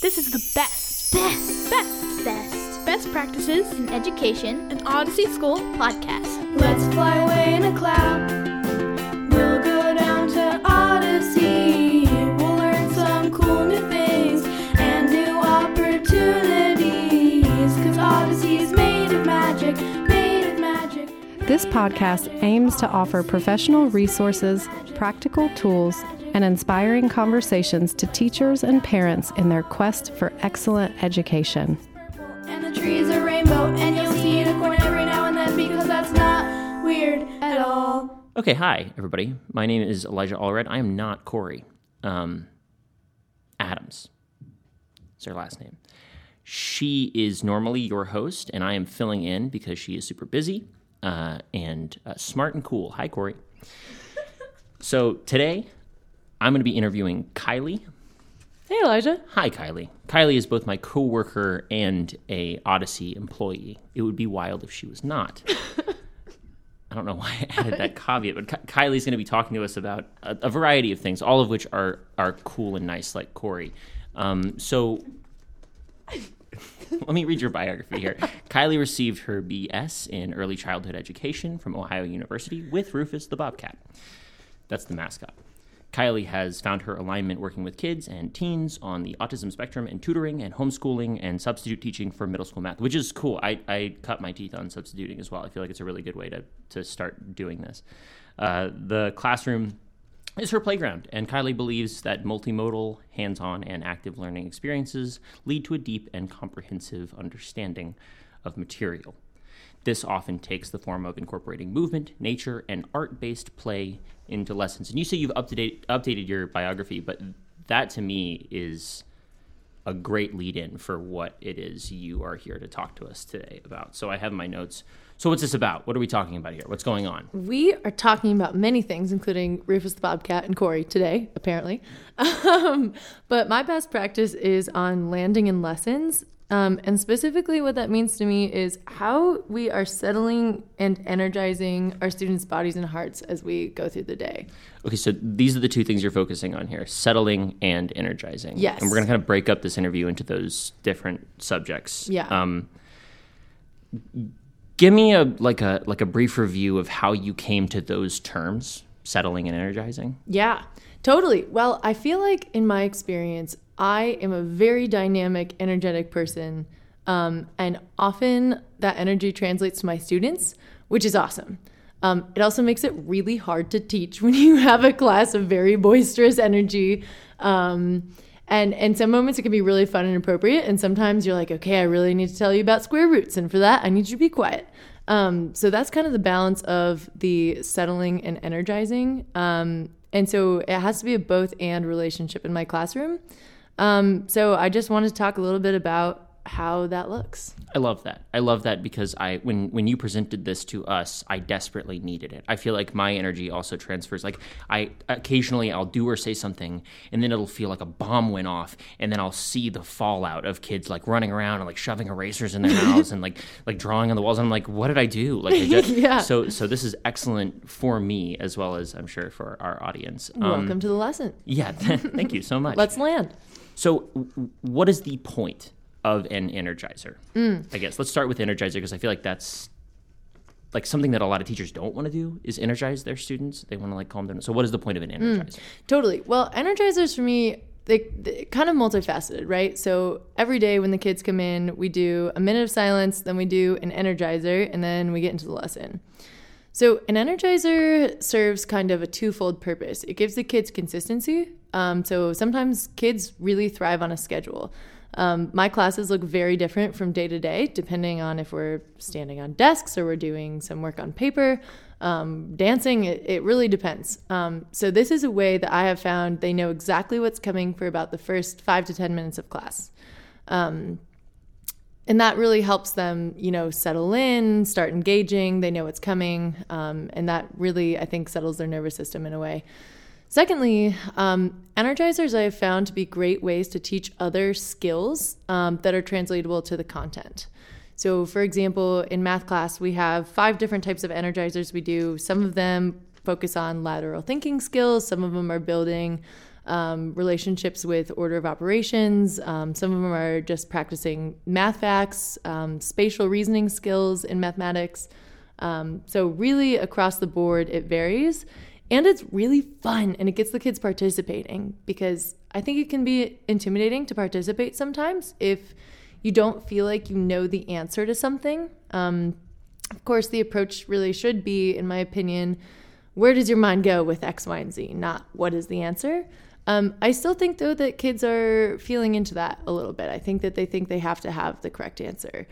This is the best, Best, best, best best practices in education. an Odyssey School Podcast. Let's fly away in a cloud. We'll go down to Odyssey. We'll learn some cool new things and new opportunities. Cause Odyssey's made of magic, made of magic. This podcast aims to offer professional resources, practical tools, and inspiring conversations to teachers and parents in their quest for excellent education. And the trees are rainbow, and you'll see a unicorn every now and then because that's not weird at all. Okay, hi everybody. My name is Elijah Allred. I am not Corey. Um, Adams. Is her last name. She is normally your host, and I am filling in because she is super busy uh, and uh, smart and cool. Hi, Corey. so today, I'm going to be interviewing Kylie. Hey, Elijah. Hi, Kylie. Kylie is both my coworker and a Odyssey employee. It would be wild if she was not. I don't know why I added that caveat, but Ky- Kylie's going to be talking to us about a, a variety of things, all of which are are cool and nice, like Corey. Um, so, let me read your biography here. Kylie received her BS in early childhood education from Ohio University with Rufus the Bobcat. That's the mascot. Kylie has found her alignment working with kids and teens on the autism spectrum and tutoring and homeschooling and substitute teaching for middle school math, which is cool. I, I cut my teeth on substituting as well. I feel like it's a really good way to, to start doing this. Uh, the classroom is her playground, and Kylie believes that multimodal, hands on, and active learning experiences lead to a deep and comprehensive understanding of material. This often takes the form of incorporating movement, nature, and art based play into lessons. And you say you've updated, updated your biography, but that to me is a great lead in for what it is you are here to talk to us today about. So I have my notes. So, what's this about? What are we talking about here? What's going on? We are talking about many things, including Rufus the Bobcat and Corey today, apparently. Um, but my best practice is on landing in lessons. Um, and specifically, what that means to me is how we are settling and energizing our students' bodies and hearts as we go through the day. Okay, so these are the two things you're focusing on here settling and energizing. Yes. And we're going to kind of break up this interview into those different subjects. Yeah. Um, give me a like a like a brief review of how you came to those terms settling and energizing Yeah, totally. Well, I feel like in my experience, I am a very dynamic, energetic person. Um, and often that energy translates to my students, which is awesome. Um, it also makes it really hard to teach when you have a class of very boisterous energy. Um, and and some moments it can be really fun and appropriate, and sometimes you're like, okay, I really need to tell you about square roots, and for that, I need you to be quiet. Um, so that's kind of the balance of the settling and energizing. Um, and so it has to be a both and relationship in my classroom. Um, so I just wanted to talk a little bit about how that looks. I love that i love that because i when when you presented this to us i desperately needed it i feel like my energy also transfers like i occasionally i'll do or say something and then it'll feel like a bomb went off and then i'll see the fallout of kids like running around and like shoving erasers in their mouths and like like drawing on the walls and i'm like what did i do like I just, Yeah. so so this is excellent for me as well as i'm sure for our audience Um, Welcome to the lesson. yeah thank you so much Let's land. so, what is the point of an energizer? Mm. I guess let's start with energizer because I feel like that's like something that a lot of teachers don't want to do is energize their students. They want to like calm them. So, what is the point of an Mm. energizer? Totally. Well, energizers for me, they, they kind of multifaceted, right? So every day when the kids come in, we do a minute of silence, then we do an energizer, and then we get into the lesson. So an energizer serves kind of a twofold purpose. It gives the kids consistency. Um, so sometimes kids really thrive on a schedule. Um, my classes look very different from day to day, depending on if we're standing on desks or we're doing some work on paper, um, dancing. It, it really depends. Um, so this is a way that I have found they know exactly what's coming for about the first five to ten minutes of class. Um, and that really helps them, you know, settle in, start engaging. They know what's coming, um, and that really, I think, settles their nervous system in a way. Secondly, um, energizers I have found to be great ways to teach other skills um, that are translatable to the content. So, for example, in math class, we have five different types of energizers we do. Some of them focus on lateral thinking skills, some of them are building um, relationships with order of operations. Um, some of them are just practicing math facts, um, spatial reasoning skills in mathematics. Um, so, really, across the board, it varies. And it's really fun and it gets the kids participating because I think it can be intimidating to participate sometimes if you don't feel like you know the answer to something. Um, of course, the approach really should be, in my opinion, where does your mind go with X, Y, and Z, not what is the answer. Um, I still think, though, that kids are feeling into that a little bit. I think that they think they have to have the correct answer.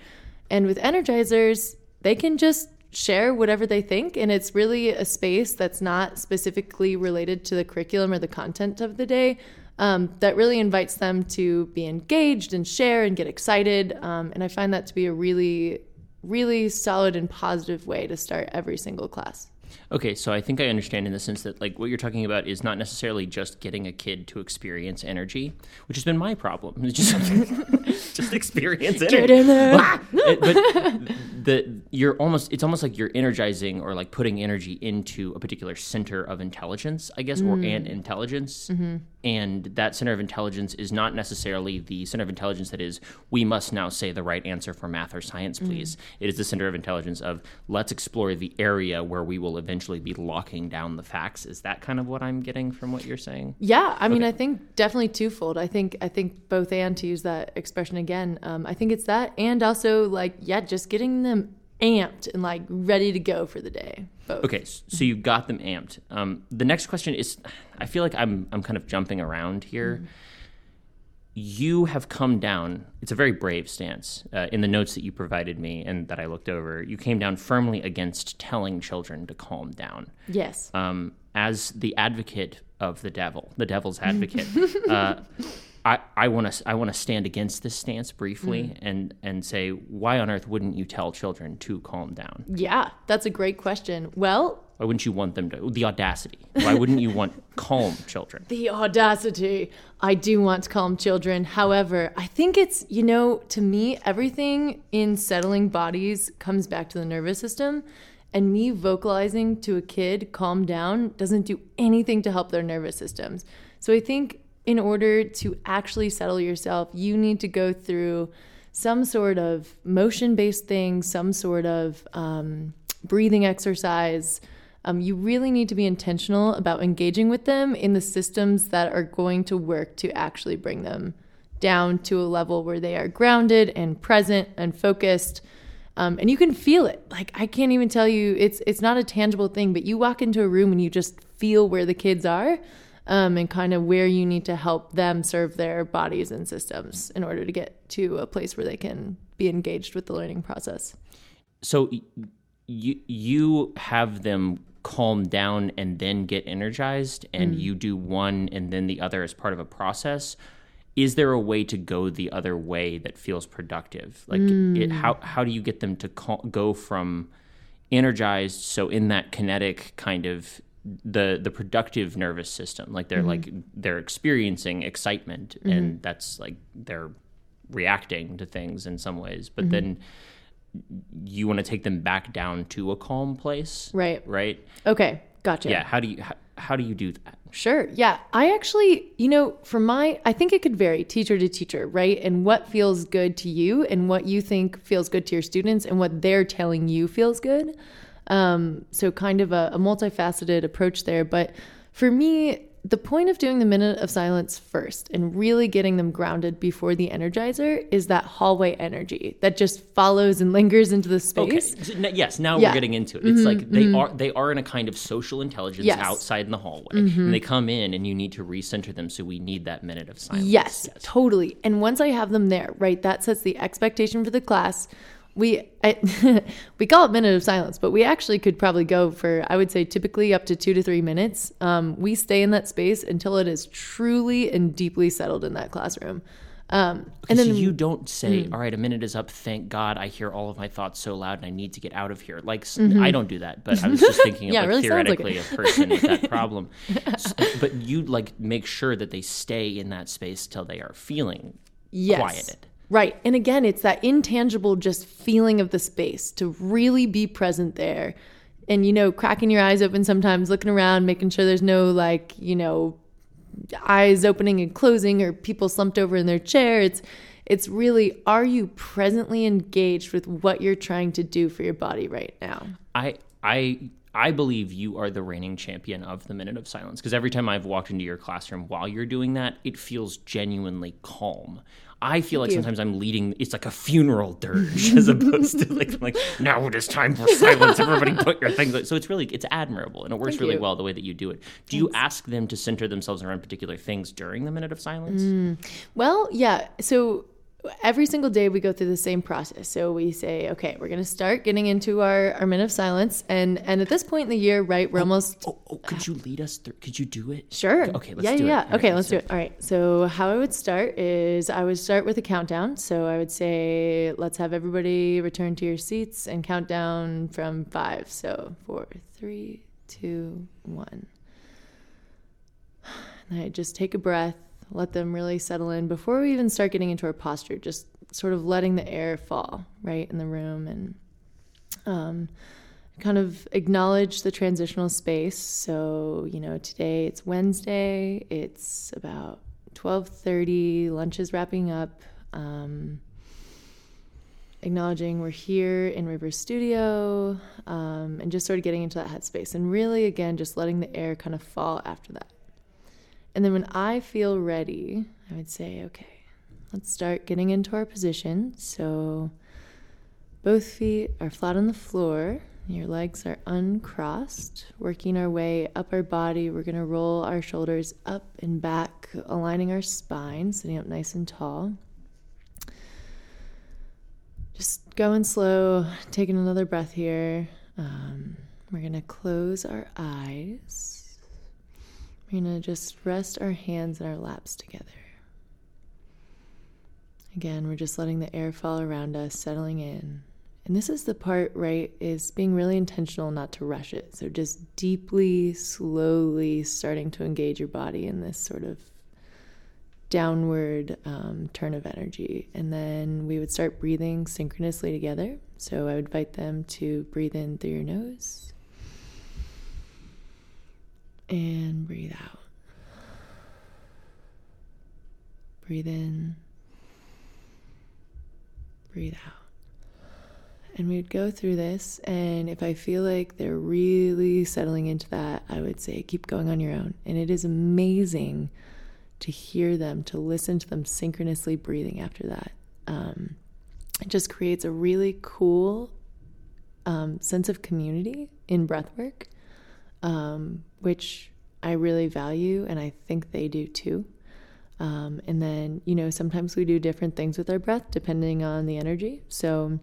And with energizers, they can just share whatever they think. And it's really a space that's not specifically related to the curriculum or the content of the day. Um, that really invites them to be engaged and share and get excited. Um, and I find that to be a really, really solid and positive way to start every single class. Okay, so I think I understand in the sense that like what you're talking about is not necessarily just getting a kid to experience energy, which has been my problem. It's just just experience energy. Get in there. Ah! It- but the you're almost it's almost like you're energizing or like putting energy into a particular center of intelligence, I guess, or Mm. an intelligence. Mm-hmm. And that center of intelligence is not necessarily the center of intelligence that is we must now say the right answer for math or science, Mm. please. It is the center of intelligence of let's explore the area where we will eventually be locking down the facts. Is that kind of what I'm getting from what you're saying? Yeah, I mean, I think definitely twofold. I think I think both and to use that expression again. Um, I think it's that, and also like yeah, just getting them amped and like ready to go for the day. Both. Okay, so you got them amped. Um, the next question is, I feel like I'm I'm kind of jumping around here. You have come down. It's a very brave stance. Uh, in the notes that you provided me and that I looked over, you came down firmly against telling children to calm down. Yes. Um, as the advocate of the devil, the devil's advocate, uh, I I want to I want to stand against this stance briefly and and say why on earth wouldn't you tell children to calm down? Yeah, that's a great question. Well, Why wouldn't you want them to? The audacity. Why wouldn't you want calm children? The audacity. I do want calm children. However, I think it's, you know, to me, everything in settling bodies comes back to the nervous system. And me vocalizing to a kid, calm down, doesn't do anything to help their nervous systems. So I think in order to actually settle yourself, you need to go through some sort of motion based thing, some sort of um, breathing exercise. Um, you really need to be intentional about engaging with them in the systems that are going to work to actually bring them down to a level where they are grounded and present and focused. Um, and you can feel it. Like I can't even tell you, it's it's not a tangible thing, but you walk into a room and you just feel where the kids are, um, and kind of where you need to help them serve their bodies and systems in order to get to a place where they can be engaged with the learning process. So you you have them calm down and then get energized, and mm. you do one and then the other as part of a process. Is there a way to go the other way that feels productive? Like, it, mm. how how do you get them to cal- go from energized, so in that kinetic kind of the the productive nervous system, like they're mm-hmm. like they're experiencing excitement, and mm-hmm. that's like they're reacting to things in some ways, but mm-hmm. then you want to take them back down to a calm place, Right. Right? Okay. Gotcha. Yeah. How do you how, how do you do that? Sure. Yeah. I actually, you know, for my, I think it could vary teacher to teacher, right? And what feels good to you and what you think feels good to your students and what they're telling you feels good. Um, so kind of a, a multifaceted approach there. But for me, the point of doing the minute of silence first and really getting them grounded before the energizer is that hallway energy that just follows and lingers into the Okay. space. So, yes. Now Yeah. we're getting into it. It's like they are they are in a kind of social intelligence Yes. Mm-hmm. outside in the hallway, and they come in, and you need to recenter them. So we need that minute of silence. Yes, totally. And once I have them there, right, that sets the expectation for the class. We I, we call it minute of silence, but we actually could probably go for I would say typically up to two to three minutes. Um, we stay in that space until it is truly and deeply settled in that classroom. Um, and so then you don't say, Mm. "All right, a minute is up. Thank God, I hear all of my thoughts so loud, and I need to get out of here." Like I don't do that, but I was just thinking of Mm-hmm. Yeah, it like, really like theoretically it. a person with that problem. S- but you like make sure that they stay in that space till they are feeling yes. quieted. Right. And again, it's that intangible just feeling of the space to really be present there. And, you know, cracking your eyes open sometimes, looking around, making sure there's no like, you know, eyes opening and closing or people slumped over in their chair. It's it's really are you presently engaged with what you're trying to do for your body right now? I I I believe you are the reigning champion of the minute of silence because every time I've walked into your classroom while you're doing that, it feels genuinely calm. I feel like sometimes I'm leading. It's like a funeral dirge as opposed to like like now it is time for silence. Everybody put your things. So it's really it's admirable and it works Thank really you. well the way that you do it. Do you ask them to center themselves around particular things during the minute of silence? Mm. Well, yeah. So every single day we go through the same process. So we say, okay, we're going to start getting into our, our minute of silence. And, and at this point in the year, right, we're oh, almost. Oh, oh, oh, could you lead us through? Could you do it? Sure. Okay, let's yeah, do it. yeah. Okay, let's let's do do it. All right. So how I would start is I would start with a countdown. So I would say, let's have everybody return to your seats and count down from five. So four, three, two, one. And I just take a breath, let them really settle in before we even start getting into our posture. Just sort of letting the air fall right in the room and um, kind of acknowledge the transitional space. So, you know, today it's Wednesday. It's about 12:30. Lunch is wrapping up. Um, acknowledging we're here in River Studio, um, and just sort of getting into that headspace, and really again just letting the air kind of fall after that. And then when I feel ready, I would say, okay, let's start getting into our position. So both feet are flat on the floor. Your legs are uncrossed, working our way up our body. We're going to roll our shoulders up and back, aligning our spine, sitting up nice and tall. Just going slow, taking another breath here. Um, we're going to close our eyes. We're going to just rest our hands in our laps together. Again, we're just letting the air fall around us, settling in. And this is the part, right, is being really intentional not to rush it. So just deeply, slowly starting to engage your body in this sort of downward um, turn of energy. And then we would start breathing synchronously together. So I would invite them to breathe in through your nose and breathe out. Breathe in, breathe out. And we would go through this, and if I feel like they're really settling into that, I would say keep going on your own. And it is amazing to hear them, to listen to them synchronously breathing after that. Um, it just creates a really cool um, sense of community in breathwork, um, which I really value, and I think they do too. Um, and then, you know, sometimes we do different things with our breath depending on the energy. So,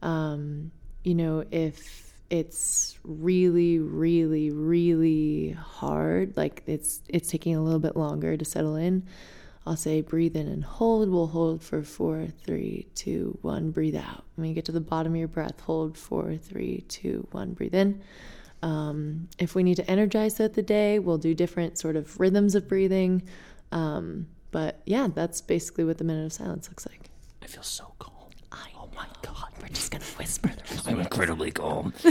um, you know, if it's really, really, really hard, like it's it's taking a little bit longer to settle in, I'll say breathe in and hold. We'll hold for four, three, two, one. Breathe out. When you get to the bottom of your breath, hold four, three, two, one. Breathe in. Um, if we need to energize throughout the day, we'll do different sort of rhythms of breathing. Um, but yeah, that's basically what the minute of silence looks like. I feel so calm. oh my God, we're just gonna whisper. I'm incredibly calm.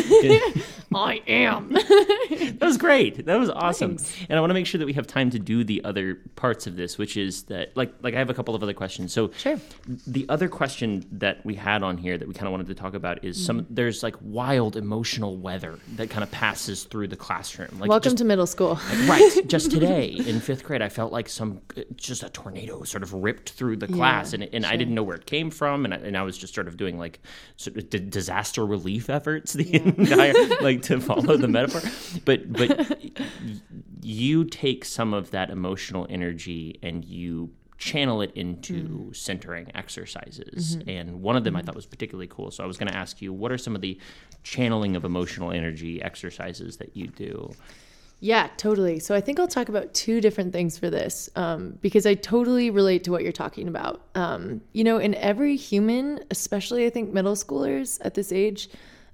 I am. that was great. That was awesome. And I want to make sure that we have time to do the other parts of this, which is that like like I have a couple of other questions. So Sure. the other question that we had on here that we kind of wanted to talk about is some Mm-hmm. there's like wild emotional weather that kind of passes through the classroom. Like Welcome just- to middle school. right just today in fifth grade i felt like some just a tornado sort of ripped through the class and, and i didn't know where it came from and I, and I was just sort of doing like sort of d- disaster relief efforts the entire like to follow the metaphor. But but y- you take some of that emotional energy and you channel it into mm. centering exercises. Mm-hmm. And one of them i mm-hmm. thought was particularly cool. So i was going to ask you what are some of the channeling of emotional energy exercises that you do Yeah, totally. So I think I'll talk about two different things for this um, because I totally relate to what you're talking about. Um, you know, in every human, especially I think middle schoolers at this age,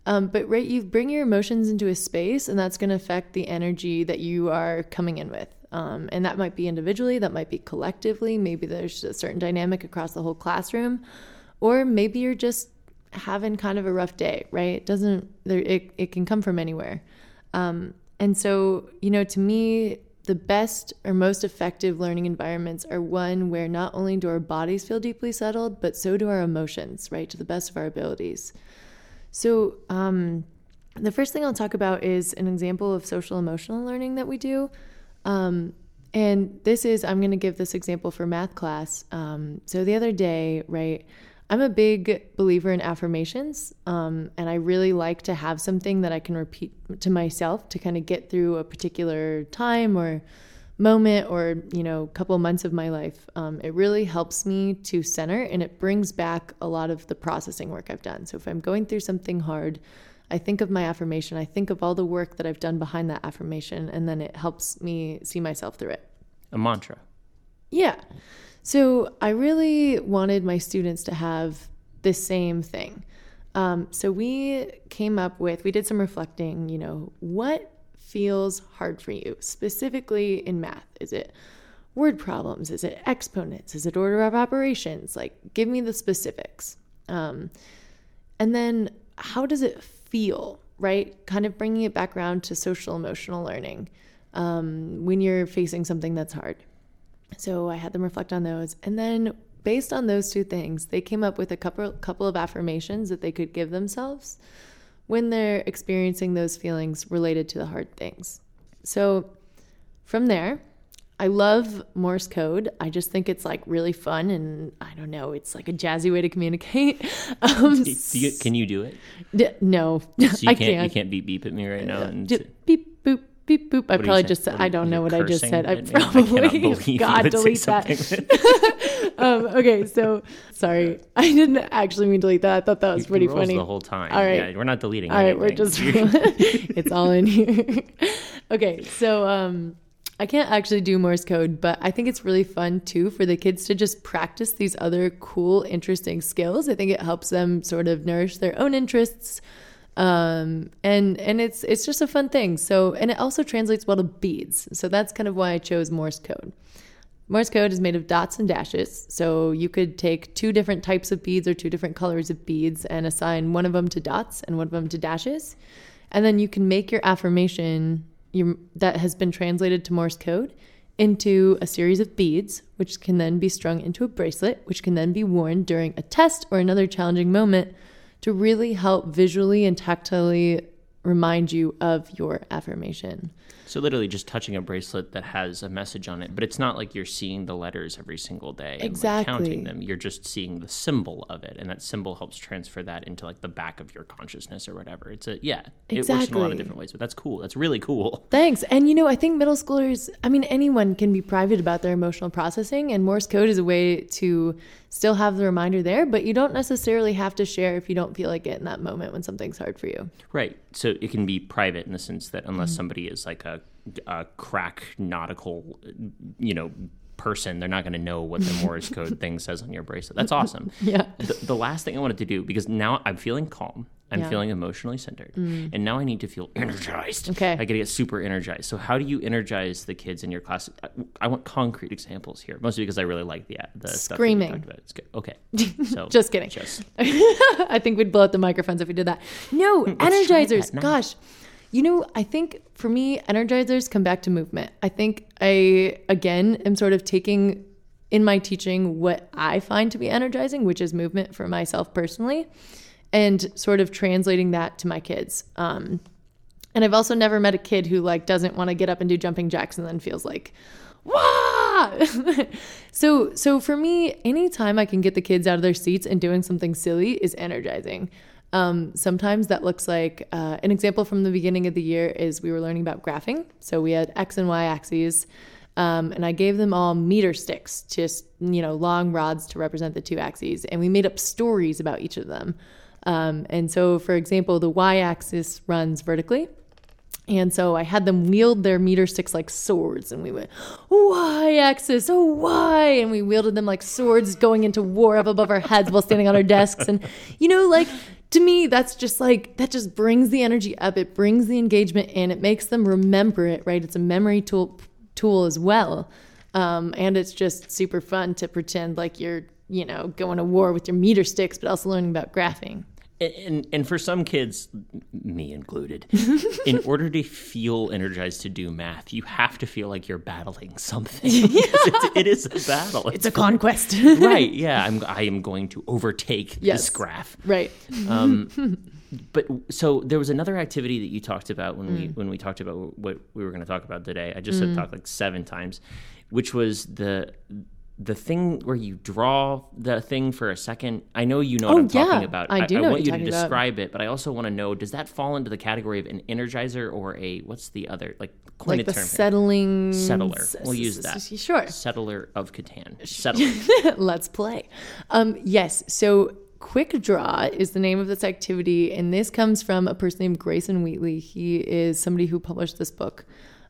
um, but right, you bring your emotions into a space and that's going to affect the energy that you are coming in with. Um, and that might be individually, that might be collectively. Maybe there's a certain dynamic across the whole classroom, or maybe you're just having kind of a rough day, right? It doesn't, there, it, it can come from anywhere. Um, and so, you know, to me, the best or most effective learning environments are one where not only do our bodies feel deeply settled, but so do our emotions, right, to the best of our abilities. So, um, the first thing I'll talk about is an example of social emotional learning that we do. Um, and this is, I'm going to give this example for math class. Um, so, the other day, right, I'm a big believer in affirmations, um, and I really like to have something that I can repeat to myself to kind of get through a particular time or moment or you know couple months of my life. Um, it really helps me to center, and it brings back a lot of the processing work I've done. So if I'm going through something hard, I think of my affirmation. I think of all the work that I've done behind that affirmation, and then it helps me see myself through it. A mantra. Yeah. So I really wanted my students to have the same thing. Um, so we came up with, we did some reflecting, you know, what feels hard for you, specifically in math? Is it word problems? Is it exponents? Is it order of operations? Like, give me the specifics. Um, and then, how does it feel, right? Kind of bringing it back around to social emotional learning um, when you're facing something that's hard. So I had them reflect on those. And then based on those two things, they came up with a couple couple of affirmations that they could give themselves when they're experiencing those feelings related to the hard things. So from there, I love Morse code. I just think it's like really fun and I don't know, it's like a jazzy way to communicate. Um, you, can you do it? D- no, So you I can't, can't. You can't beep beep at me right now. And beep beep boop. I you probably just said, I don't know what I just said. I at me? I cannot probably God delete that. um, okay, so sorry, I didn't actually mean delete that. I thought that was It pretty funny. the whole time. All right. Yeah, we're not deleting. All right, we're just it's all in here. okay, so um I can't actually do Morse code, but I think it's really fun too for the kids to just practice these other cool, interesting skills. I think it helps them sort of nourish their own interests. Um, and and it's it's just a fun thing. So and it also translates well to beads. So that's kind of why I chose Morse code. Morse code is made of dots and dashes. So you could take two different types of beads or two different colors of beads and assign one of them to dots and one of them to dashes. And then you can make your affirmation your, that has been translated to Morse code into a series of beads, which can then be strung into a bracelet, which can then be worn during a test or another challenging moment to really help visually and tactilely remind you of your affirmation. So literally just touching a bracelet that has a message on it, but it's not like you're seeing the letters every single day and like, Exactly. counting them. You're just seeing the symbol of it, and that symbol helps transfer that into like the back of your consciousness or whatever. It's a yeah, it works in a lot of different ways, but that's cool. That's really cool. Thanks. And you know, I think middle schoolers, I mean, anyone can be private about their emotional processing, and Morse code is a way to still have the reminder there, but you don't necessarily have to share if you don't feel like it in that moment when something's hard for you. Right. So it can be private in the sense that unless Mm-hmm. somebody is like a, a crack nautical, you know, person, they're not going to know what the Morse code thing says on your bracelet. That's awesome. Yeah. The, the last thing I wanted to do because now I'm feeling calm. I'm Yeah. Mm. feeling emotionally centered, and now I need to feel energized. Okay. I got to get super energized. So how do you energize the kids in your class? I, I want concrete examples here, mostly because I really like the the stuff that Screaming. talked about. It's good. Okay. So Just kidding. Just I think we'd blow out the microphones if we did that. No, energizers. Gosh. You know, I think for me, energizers come back to movement. I think I, again, am sort of taking in my teaching what I find to be energizing, which is movement for myself personally, and sort of translating that to my kids. Um, and I've also never met a kid who like doesn't want to get up and do jumping jacks and then feels like, wah! so so for me, anytime I can get the kids out of their seats and doing something silly is energizing. Um, sometimes that looks like uh, an example from the beginning of the year is we were learning about graphing. So we had x and y axes, um, and I gave them all meter sticks, just you know long rods to represent the two axes, and we made up stories about each of them. Um, and so, for example, the y axis runs vertically, and so I had them wield their meter sticks like swords, and we went, Y axis, oh, Y. And we wielded them like swords going into war up above our heads while standing on our desks. And, you know, like, to me, that's just like, that just brings the energy up. It brings the engagement in. It makes them remember it, right? It's a memory tool, tool as well. Um, and it's just super fun to pretend like you're, you know, going to war with your meter sticks, but also learning about graphing. And and for some kids, me included, in order to feel energized to do math, you have to feel like you're battling something. it's, it is a battle. It's a conquest. right. Yeah, I'm. I am going to overtake Yes. this graph. right. Um, but so there was another activity that you talked about when Mm. we when we talked about what we were going to talk about today. I just said talk like seven times, which was the the thing where you draw the thing for a second. I know you know what Oh, I'm talking about. I do know I want you to talking about. describe it, but I also want to know does that fall into the category of an energizer or a what's the other like coin Like a the term here. settling settler? s- We'll use that. Sure. Settler of Catan. Settler. Let's play. Um, yes. So, Quick Draw is the name of this activity, and this comes from a person named Grayson Wheatley. He is somebody who published this book.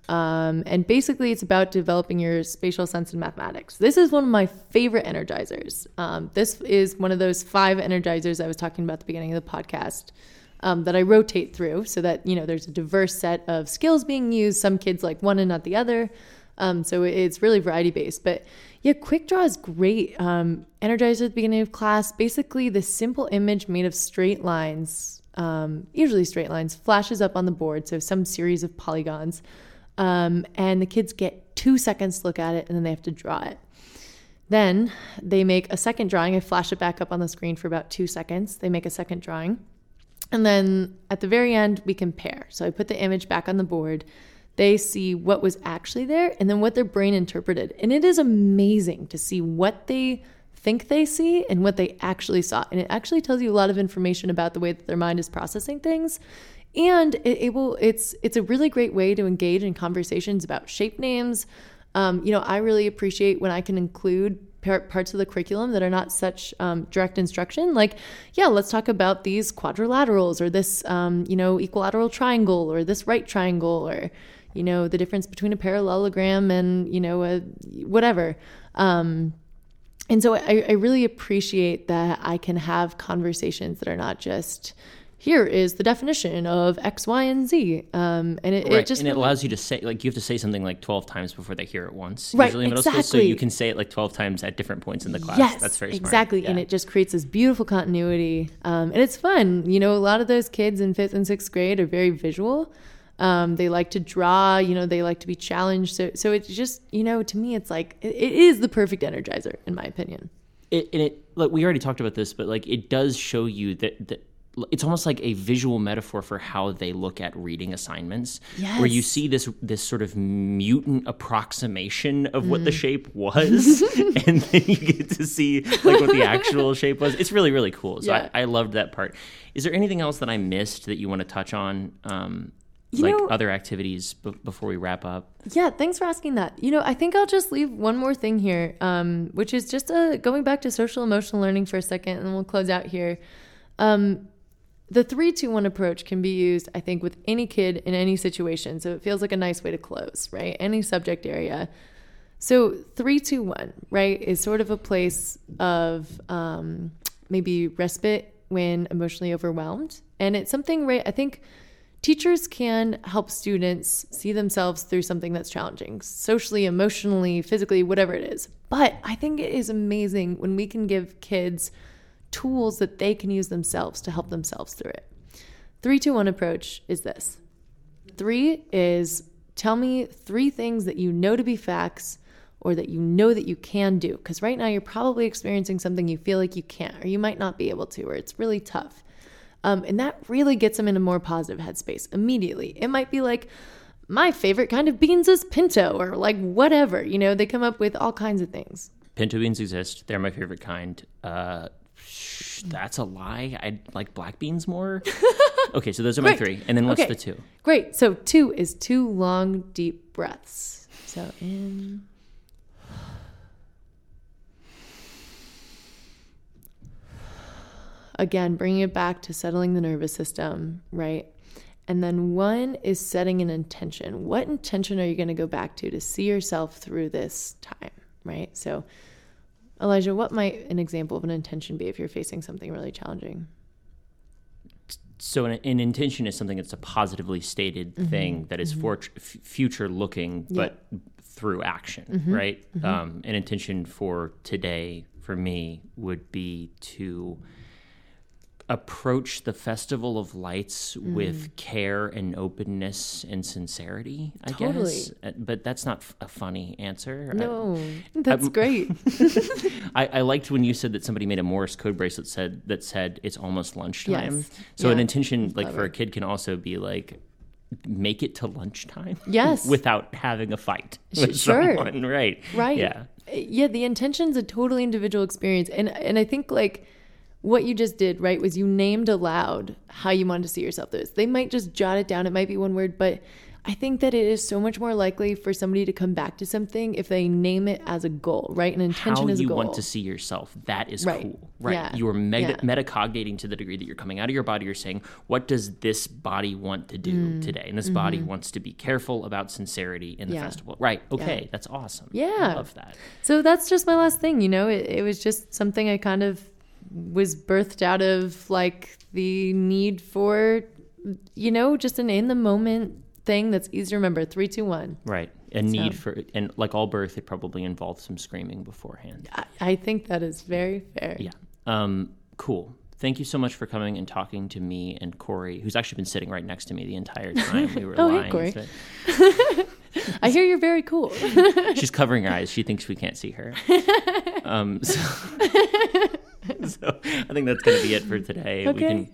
Um, and basically, it's about developing your spatial sense in mathematics. This is one of my favorite energizers. Um, this is one of those five energizers I was talking about at the beginning of the podcast um, that I rotate through so that, you know, there's a diverse set of skills being used. Some kids like one and not the other. Um, so it's really variety based. But yeah, Quick Draw is great. Um, Energizer at the beginning of class, basically the simple image made of straight lines, um, usually straight lines, flashes up on the board. So some series of polygons. Um, and the kids get two seconds to look at it and then they have to draw it. Then they make a second drawing. I flash it back up on the screen for about two seconds. They make a second drawing. And then at the very end, we compare. So I put the image back on the board. They see what was actually there and then what their brain interpreted. And it is amazing to see what they think they see and what they actually saw. And it actually tells you a lot of information about the way that their mind is processing things. And it, will it's it's a really great way to engage in conversations about shape names. Um, you know, I really appreciate when I can include par- parts of the curriculum that are not such um, direct instruction. Like, yeah, let's talk about these quadrilaterals or this, um, you know, equilateral triangle or this right triangle or, you know, the difference between a parallelogram and, you know, a whatever. Um, and so I, I really appreciate that I can have conversations that are not just here is the definition of X, Y, and Z. Um, and it, Right, it just and it allows you to say like you have to say something like twelve times before they hear it once. Right, usually in middle school, so you can say it like twelve times at different points in the class. Yes, that's very smart. exactly, and it just creates this beautiful continuity, um, and it's fun. You know, a lot of those kids in fifth and sixth grade are very visual. Um, they like to draw. You know, they like to be challenged. So, so it's just you know, to me, it's like it, it is the perfect energizer, in my opinion. it, and it like we already talked about this, but like it does show you that that it's almost like a visual metaphor for how they look at reading assignments, where you see this this sort of mutant approximation of what Mm. the shape was, and then you get to see like what the actual shape was. It's really really cool. So Yeah. I, I loved that part. Is there anything else that I missed that you want to touch on? Um, You like know- other activities b- before we wrap up. Yeah, thanks for asking that. You know, I think I'll just leave one more thing here, um, which is just uh, going back to social emotional learning for a second, and then we'll close out here. Um, the three, two, one approach can be used, I think, with any kid in any situation. So it feels like a nice way to close, right? Any subject area. So three, two, one, right, is sort of a place of um, maybe respite when emotionally overwhelmed, and it's something, right? I think teachers can help students see themselves through something that's challenging, socially, emotionally, physically, whatever it is. But I think it is amazing when we can give kids tools that they can use themselves to help themselves through it. Three, two, one approach is this. Three is tell me three things that you know to be facts or that you know that you can do. Because right now you're probably experiencing something you feel like you can't, or you might not be able to, or it's really tough. Um, and that really gets them in a more positive headspace immediately. It might be like, my favorite kind of beans is pinto, or like whatever. You know, they come up with all kinds of things. Pinto beans exist. They're my favorite kind. Uh, that's a lie. I like black beans more. okay, so those are my three. And then what's Okay. the two? Great. So two is two long, deep breaths. So in. Again, bringing it back to settling the nervous system, right? And then one is setting an intention. What intention are you going to go back to to see yourself through this time, right? So, Elijah, what might an example of an intention be if you're facing something really challenging? So an, an intention is something that's a positively stated mm-hmm. thing that is mm-hmm. for f- future looking, but through action, mm-hmm. right? Um, an intention for today for me would be to approach the festival of lights with care and openness and sincerity i guess Totally. Uh, but that's not a funny answer I- No, that's I'm- great. I, I liked when you said that somebody made a Morse code bracelet said that said it's almost lunchtime. Yes. So an Yeah. intention like for a kid can also be like make it to lunchtime. Yes. without having a fight with sure. someone. Right. right Yeah. yeah the intention's a totally individual experience and and i think like what you just did right was you named aloud how you wanted to see yourself those they might just jot it down it might be one word but i think that it is so much more likely for somebody to come back to something if they name it as a goal right an intention How is a you want to see yourself. That is Right. cool. Right. Yeah. You are meta- Yeah. metacognating to the degree that you're coming out of your body. You're saying, what does this body want to do Mm. today? And this body wants to be careful about sincerity in the Mm-hmm. Yeah. festival. Right. Okay. That's awesome. Yeah, I love that. So that's just my last thing, you know. It, it was just something I kind of was birthed out of like the need for, you know, just an in the moment thing that's easy to remember. Three, two, one. Right. A need for, and like all birth, it probably involved some screaming beforehand. I, I think that is very fair. Yeah. Um, cool. Thank you so much for coming and talking to me and Corey, who's actually been sitting right next to me the entire time we were Oh, hey, lying. Corey. So- I hear you're very cool. she's covering her eyes. She thinks we can't see her. Um, so, so I think that's going to be it for today. We can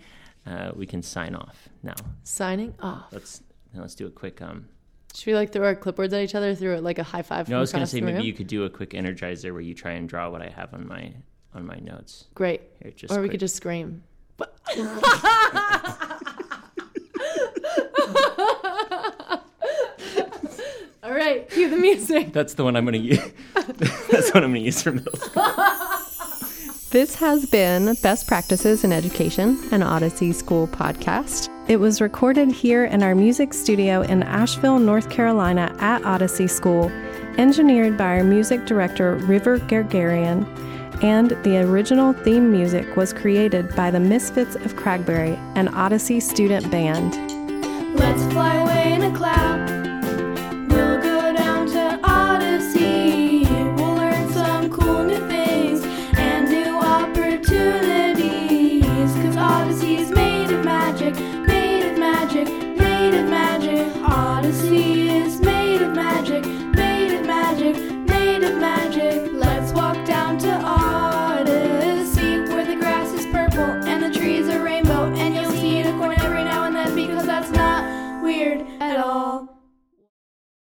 uh, we can sign off now. Signing off. Let's let's do a quick. Um, Should we like throw our clipboards at each other through like a high five? no, I was going to say maybe room? you could do a quick energizer where you try and draw what I have on my on my notes. Great. Here, just or we could just scream. All right, cue the music. That's the one I'm going to use. that's what I'm going to use for middle school. This has been Best Practices in Education, an Odyssey School podcast. It was recorded here in our music studio in Asheville, North Carolina at Odyssey School, engineered by our music director, River Gargarian, and the original theme music was created by the Misfits of Cragberry, an Odyssey student band. Let's fly